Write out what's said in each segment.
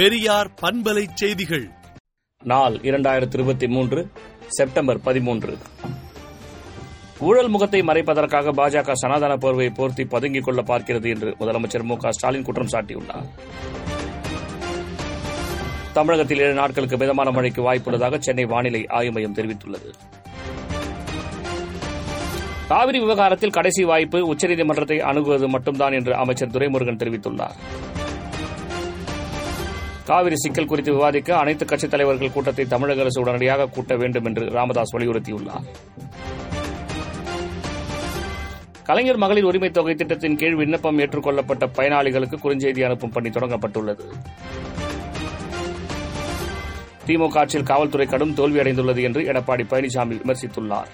பெரியார் பண்பலை செய்திகள். நாள் இரண்டாயிரத்தி இருபத்தி மூன்று செப்டம்பர் பதிமூன்று. ஊழல் முகத்தை மறைப்பதற்காக பாஜக சனாதன போர்வை போர்த்தி பதுங்கிக் கொள்ள பார்க்கிறது என்று முதலமைச்சர் மு ஸ்டாலின் குற்றம் சாட்டியுள்ளார். தமிழகத்தில் ஏழு நாட்களுக்கு மிதமான மழைக்கு வாய்ப்புள்ளதாக சென்னை வானிலை ஆய்வு மையம் தெரிவித்துள்ளது. காவிரி விவகாரத்தில் கடைசி வாய்ப்பு உச்சநீதிமன்றத்தை அணுகுவது மட்டும்தான் என்று அமைச்சர் துரைமுருகன் தெரிவித்துள்ளார். காவிரி சிக்கல் குறித்து விவாதிக்க அனைத்து கட்சித் தலைவர்கள் கூட்டத்தை தமிழக அரசு உடனடியாக கூட்ட வேண்டும் என்று ராமதாஸ் வலியுறுத்தியுள்ளார். கலைஞர் மகளிர் உரிமைத் தொகை திட்டத்தின் கீழ் விண்ணப்பம் ஏற்றுக்கொள்ளப்பட்ட பயனாளிகளுக்கு குறுஞ்செய்தி அனுப்பும் பணி தொடங்கப்பட்டுள்ளது. திமுக ஆட்சியில் காவல்துறை கடும் தோல்வியடைந்துள்ளது என்று எடப்பாடி பழனிசாமி விமர்சித்துள்ளார்.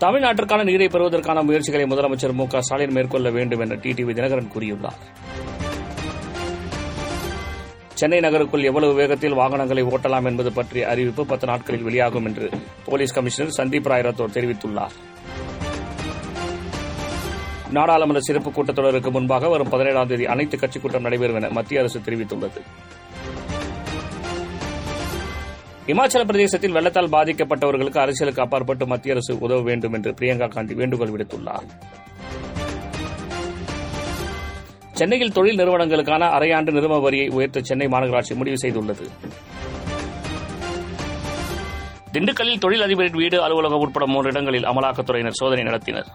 தமிழ்நாட்டிற்கான நீரை பெறுவதற்கான முயற்சிகளை முதலமைச்சர் மு க ஸ்டாலின் மேற்கொள்ள வேண்டும் என டிடிவி தினகரன் கூறியுள்ளார். சென்னை நகருக்குள் எவ்வளவு வேகத்தில் வாகனங்களை ஓட்டலாம் என்பது பற்றிய அறிவிப்பு பத்து நாட்களில் வெளியாகும் என்று போலீஸ் கமிஷனர் சந்தீப் ராய் ரத்தோர் தெரிவித்துள்ளார். நாடாளுமன்ற சிறப்பு கூட்டத்தொடருக்கு முன்பாக வரும் பதினேழாம் தேதி அனைத்து கட்சி கூட்டம் நடைபெறும் என மத்திய அரசு தெரிவித்துள்ளது. இமாச்சல பிரதேசத்தில் வெள்ளத்தால் பாதிக்கப்பட்டவர்களுக்கு அரசியலுக்கு அப்பாற்பட்டு மத்திய அரசு உதவ வேண்டும் என்று பிரியங்கா காந்தி வேண்டுகோள் விடுத்துள்ளார். சென்னையில் தொழில் நிறுவனங்களுக்கான அரையாண்டு நிறுவன வரியை உயர்த்த சென்னை மாநகராட்சி முடிவு செய்துள்ளது. திண்டுக்கல்லில் தொழில் அதிபரின் வீடு அலுவலகம் உட்பட மூன்று இடங்களில் அமலாக்கத்துறையினர் சோதனை நடத்தினர்.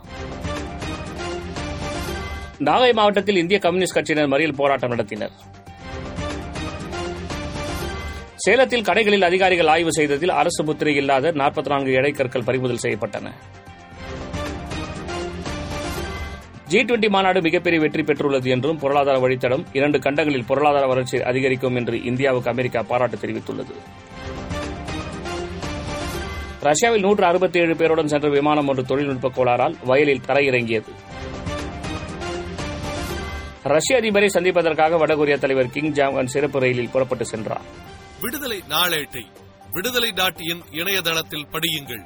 நாகை மாவட்டத்தில் இந்திய கம்யூனிஸ்ட் கட்சியினர் மறியல் போராட்டம் நடத்தினர். சேலத்தில் கடைகளில் அதிகாரிகள் ஆய்வு செய்ததில் அரசு முத்திரை இல்லாத நாற்பத்தி நான்கு எடை கற்கள் பறிமுதல் செய்யப்பட்டன. ஜி டுவெண்டி மாநாடு மிகப்பெரிய வெற்றி பெற்றுள்ளது என்றும் பொருளாதார வழித்தடம் இரண்டு கண்டங்களில் பொருளாதார வளர்ச்சி அதிகரிக்கும் என்று இந்தியாவுக்கு அமெரிக்கா பாராட்டு தெரிவித்துள்ளது. ரஷ்யாவில் நூற்று அறுபத்தி ஏழு பேருடன் சென்ற விமானம் ஒன்று தொழில்நுட்ப கோளாறால் வயலில் தரையிறங்கியது. ரஷ்ய அதிபரை சந்திப்பதற்காக வடகொரிய தலைவர் கிங் ஜாங் சிறப்பு ரயிலில் புறப்பட்டு சென்றார். விடுதலை நாளேட்டை விடுதலை டாட் இணையதளத்தில் படியுங்கள்.